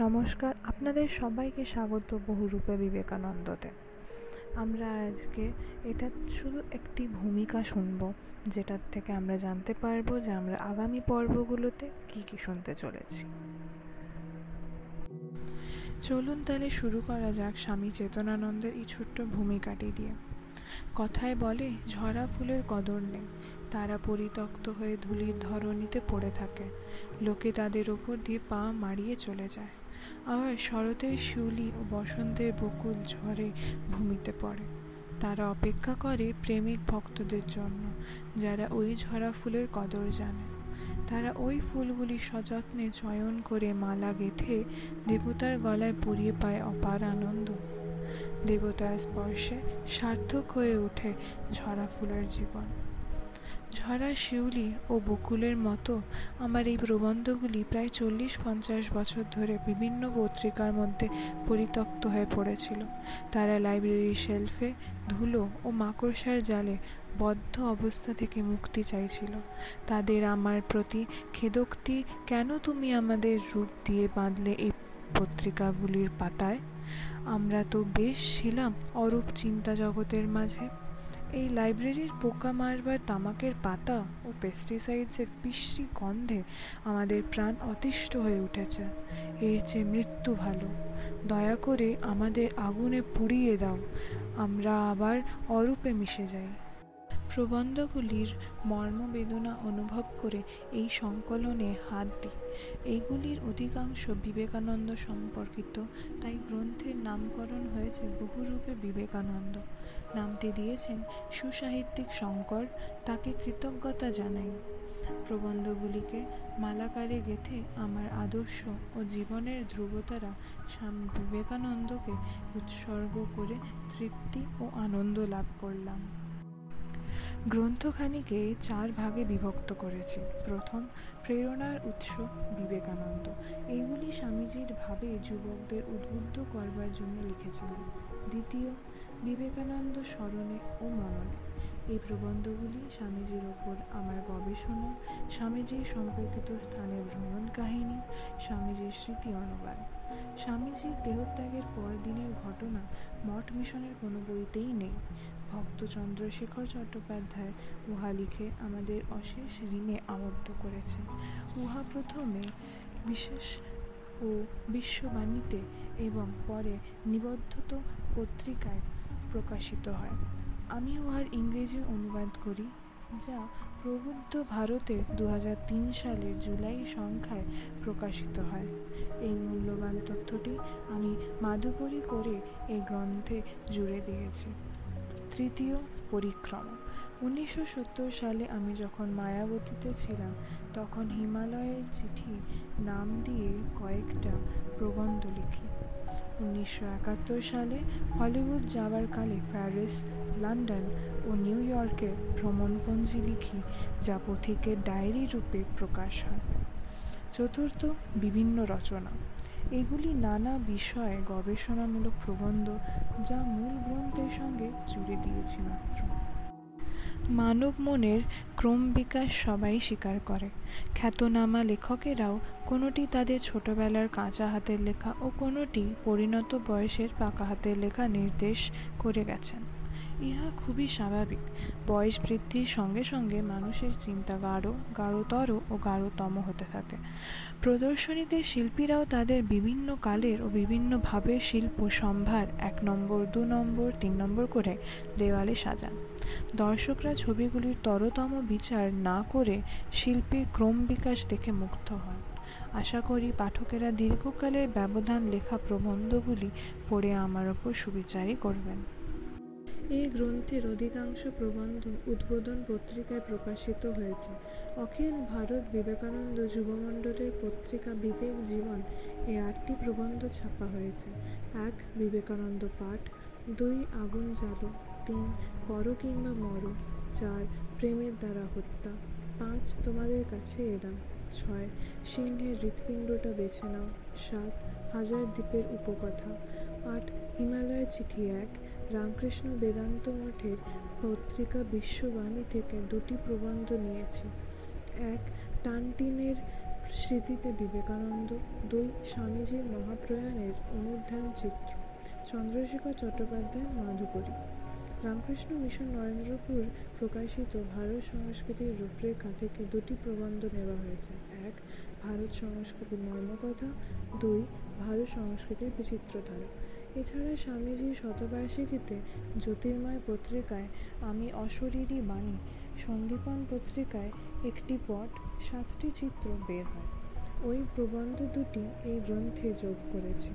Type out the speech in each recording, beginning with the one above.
নমস্কার, আপনাদের সবাইকে স্বাগত বহুরূপে বিবেকানন্দতে। আমরা আজকে এটা শুধু একটি ভূমিকা শুনব, যেটার থেকে আমরা জানতে পারব যে আমরা আগামী পর্বগুলোতে কি কি শুনতে চলেছি। চলুন তাহলে শুরু করা যাক স্বামী চেতনানন্দের এই ছোট্ট ভূমিকাটি দিয়ে। কথায় বলে, ঝরা ফুলের কদর নেই, তারা পরিত্যক্ত হয়ে ধুলির ধরণীতে পড়ে থাকে। লোকে তাদের ওপর দিয়ে পা মারিয়ে চলে যায়। আবার শরতের শিউলি ও বসন্তের বকুল ঝড়ে ভূমিতে পড়ে। তারা অপেক্ষা করে প্রেমিক ভক্তদের জন্য, যারা ওই ঝরা ফুলের কদর জানে। তারা ওই ফুলগুলি সযত্নে চয়ন করে মালা গেঁথে দেবতার গলায় পরিয়ে পায় অপার আনন্দ। দেবতার স্পর্শে সার্থক হয়ে ওঠে ঝরা ফুলের জীবন। ঝরা শিউলি ও বকুলের মতো আমার এই প্রবন্ধগুলি প্রায় চল্লিশ পঞ্চাশ বছর ধরে বিভিন্ন পত্রিকার মধ্যে পরিত্যক্ত হয়ে পড়েছিল। তারা লাইব্রেরির শেলফে, ধুলো ও মাকড়সার জালে বদ্ধ অবস্থা থেকে মুক্তি চাইছিল। তাদের আমার প্রতি খেদোক্তি, কেন তুমি আমাদের রূপ দিয়ে বাঁধলে এই পত্রিকাগুলির পাতায়? আমরা তো বেশ ছিলাম অরূপ চিন্তা জগতের মাঝে। এই লাইব্রেরির পোকা মারবার তামাকের পাতা ও পেস্টিসাইডসের বিশ্রী গন্ধে আমাদের প্রাণ অতিষ্ঠ হয়ে উঠেছে। এর চেয়ে মৃত্যু ভালো। দয়া করে আমাদের আগুনে পুড়িয়ে দাও। আমরা আবার অরূপে মিশে যাই। প্রবন্ধগুলির মর্মবেদনা অনুভব করে এই সংকলনে হাত দিই। এইগুলির অধিকাংশ বিবেকানন্দ সম্পর্কিত, তাই গ্রন্থের নামকরণ হয়েছে বহুরূপে বিবেকানন্দ। নামটি দিয়েছেন সুসাহিত্যিক শঙ্কর, তাকে কৃতজ্ঞতা জানাই। প্রবন্ধগুলিকে মালাকারে গেথে আমার আদর্শ ও জীবনের ধ্রুবতারা স্বামী বিবেকানন্দকে উৎসর্গ করে তৃপ্তি ও আনন্দ লাভ করলাম। গ্রন্থখানিকে চার ভাগে বিভক্ত করেছে। প্রথম, প্রেরণার উৎস বিবেকানন্দ। এইগুলি স্বামীজির ভাবে যুবকদের উদ্বুদ্ধ করবার জন্য লিখেছিলেন। দ্বিতীয়, বিবেকানন্দ স্মরণে ও মননে এই প্রবন্ধগুলি স্বামীজির ওপর আমার গবেষণা, স্বামীজির সম্পর্কিত স্থানে ভ্রমণ কাহিনী, স্বামীজির স্মৃতি অনুবাদ। স্বামীজির দেহত্যাগের পর দিনের ঘটনা মঠ মিশনের কোনো বইতেই নেই। ভক্ত চন্দ্রশেখর চট্টোপাধ্যায় উহা লিখে আমাদের অশেষ ঋণে আবদ্ধ করেছে। উহা প্রথমে বিশেষ ও বিশ্ববাণীতে এবং পরে নিবদ্ধত পত্রিকায় প্রকাশিত হয়। আমি উহার ইংরেজি অনুবাদ করি, যা প্রবুদ্ধ ভারতের দু হাজার তিন সালের জুলাই সংখ্যায় প্রকাশিত হয়। এই মূল্যবান তথ্যটি আমি মাদুকরি করে এই গ্রন্থে জুড়ে দিয়েছি। তৃতীয় পরিক্রমা। উনিশশো সত্তর সালে আমি যখন মায়াবতীতে ছিলাম, তখন হিমালয়ের চিঠি নাম দিয়ে কয়েকটা প্রবন্ধ লিখি। উনিশশো একাত্তর সালে হলিউড যাওয়ার কালে প্যারিস, লন্ডন ও নিউ ইয়র্কে ভ্রমণপঞ্জি লিখি, যা পথিকের ডায়েরি রূপে প্রকাশ হয়। চতুর্থ, বিভিন্ন রচনা। এগুলি নানা বিষয়ে গবেষণামূলক প্রবন্ধ যা মূল গ্রন্থের সঙ্গে জুড়ে দিয়েছি মাত্র। মানব মনের ক্রম বিকাশ সবাই স্বীকার করে। খ্যাতনামা লেখকেরাও কোনোটি তাদের ছোটবেলার কাঁচা হাতের লেখা ও কোনোটি পরিণত বয়সের পাকা হাতের লেখা নির্দেশ করে গেছেন। ইহা খুবই স্বাভাবিক। বয়স বৃদ্ধির সঙ্গে সঙ্গে মানুষের চিন্তা গাঢ় গাঢ়তর ও গাঢ়তম হতে থাকে। প্রদর্শনীতে শিল্পীরাও তাদের বিভিন্ন কালের ও বিভিন্ন ভাবের শিল্প সম্ভার এক নম্বর, দু নম্বর, তিন নম্বর করে দেওয়ালে সাজান। দর্শকরা ছবিগুলির তরতম বিচার না করে শিল্পীর ক্রম বিকাশ দেখে মুগ্ধ হন। আশা করি পাঠকেরা দীর্ঘকালের ব্যবধান লেখা প্রবন্ধগুলি পড়ে আমার ওপর সুবিচারই করবেন। এই গ্রন্থের অধিকাংশ প্রবন্ধ উদ্বোধন পত্রিকায় প্রকাশিত হয়েছে। অখিল ভারত বিবেকানন্দ যুবমণ্ডলের পত্রিকা বিবেক জীবন এ আটটি প্রবন্ধ ছাপা হয়েছে। এক, বিবেকানন্দ পাঠ। দুই, আগুন জ্বালো। তিন, করো কিংবা মরো। চার, প্রেমের দ্বারা হত্যা। পাঁচ, তোমাদের কাছে এলাম। ছয়, সিংহের হৃৎপিণ্ডটা বেছে নাও। সাত, হাজার দ্বীপের উপকথা। আট, হিমালয়ের চিঠি এক। রামকৃষ্ণ বেদান্ত মঠের পত্রিকা বিশ্ববাণী থেকে দুটি প্রবন্ধ নিয়েছি। এক, টানটিনের স্মৃতিতে বিবেকানন্দ, দুই, স্বামীজির মহাপ্রয়াণের অনুধ্যান চিত্র। চন্দ্রশেখর চট্টোপাধ্যায়, মাধুকরী। রামকৃষ্ণ মিশন নরেন্দ্রপুর প্রকাশিত ভারত সংস্কৃতির রূপরেখা থেকে দুটি প্রবন্ধ নেওয়া হয়েছে। এক, ভারত সংস্কৃতির মর্মকথা। দুই, ভারত সংস্কৃতির বিচিত্রধারা। এছাড়া স্বামীজির শতবার্ষিকীতে জ্যোতির্ময় পত্রিকায় আমি অশরীরী বাণী সন্দীপন পত্রিকায় একটি পট, সাতটি চিত্র বের হয়। ওই প্রবন্ধ দুটি এই গ্রন্থে যোগ করেছি।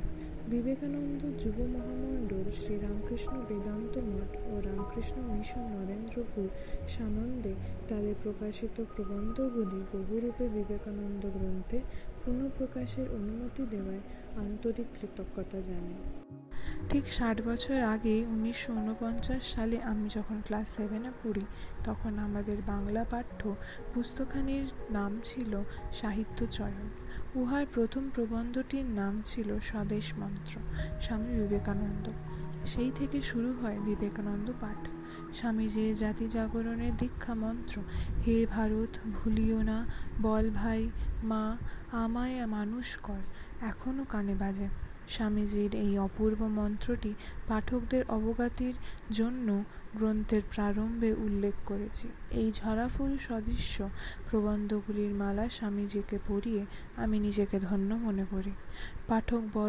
বিবেকানন্দ যুব মহামণ্ডল শ্রী রামকৃষ্ণ বেদান্ত মঠ ও রামকৃষ্ণ মিশন নরেন্দ্রপুর সানন্দে তাদের প্রকাশিত প্রবন্ধগুলি বহুরূপে বিবেকানন্দ গ্রন্থে পুনঃপ্রকাশের অনুমতি দেওয়ায় আন্তরিক কৃতজ্ঞতা জানাই। ঠিক ষাট বছর আগে উনিশশো উনপঞ্চাশ সালে আমি যখন ক্লাস সেভেনে পড়ি, তখন আমাদের বাংলা পাঠ্য পুস্তখানির নাম ছিল সাহিত্য চয়ন। উহার প্রথম প্রবন্ধটির নাম ছিল স্বদেশ মন্ত্র, স্বামী বিবেকানন্দ। সেই থেকে শুরু হয় বিবেকানন্দ পাঠ। স্বামীজির জাতি জাগরণের দীক্ষা মন্ত্র, হে ভারত ভুলিও না, বল ভাই, মা, আমায় মানুষ কর এখনও কানে বাজে। স্বামীজির এই অপূর্ব মন্ত্রটি পাঠকদের অবগতির জন্য গ্রন্থের প্রারম্ভে উল্লেখ করেছি। এই ঝরাফুল সদৃশ্য প্রবন্ধগুলির মালা স্বামীজিকে পড়িয়ে আমি নিজেকে ধন্য মনে করি। পাঠক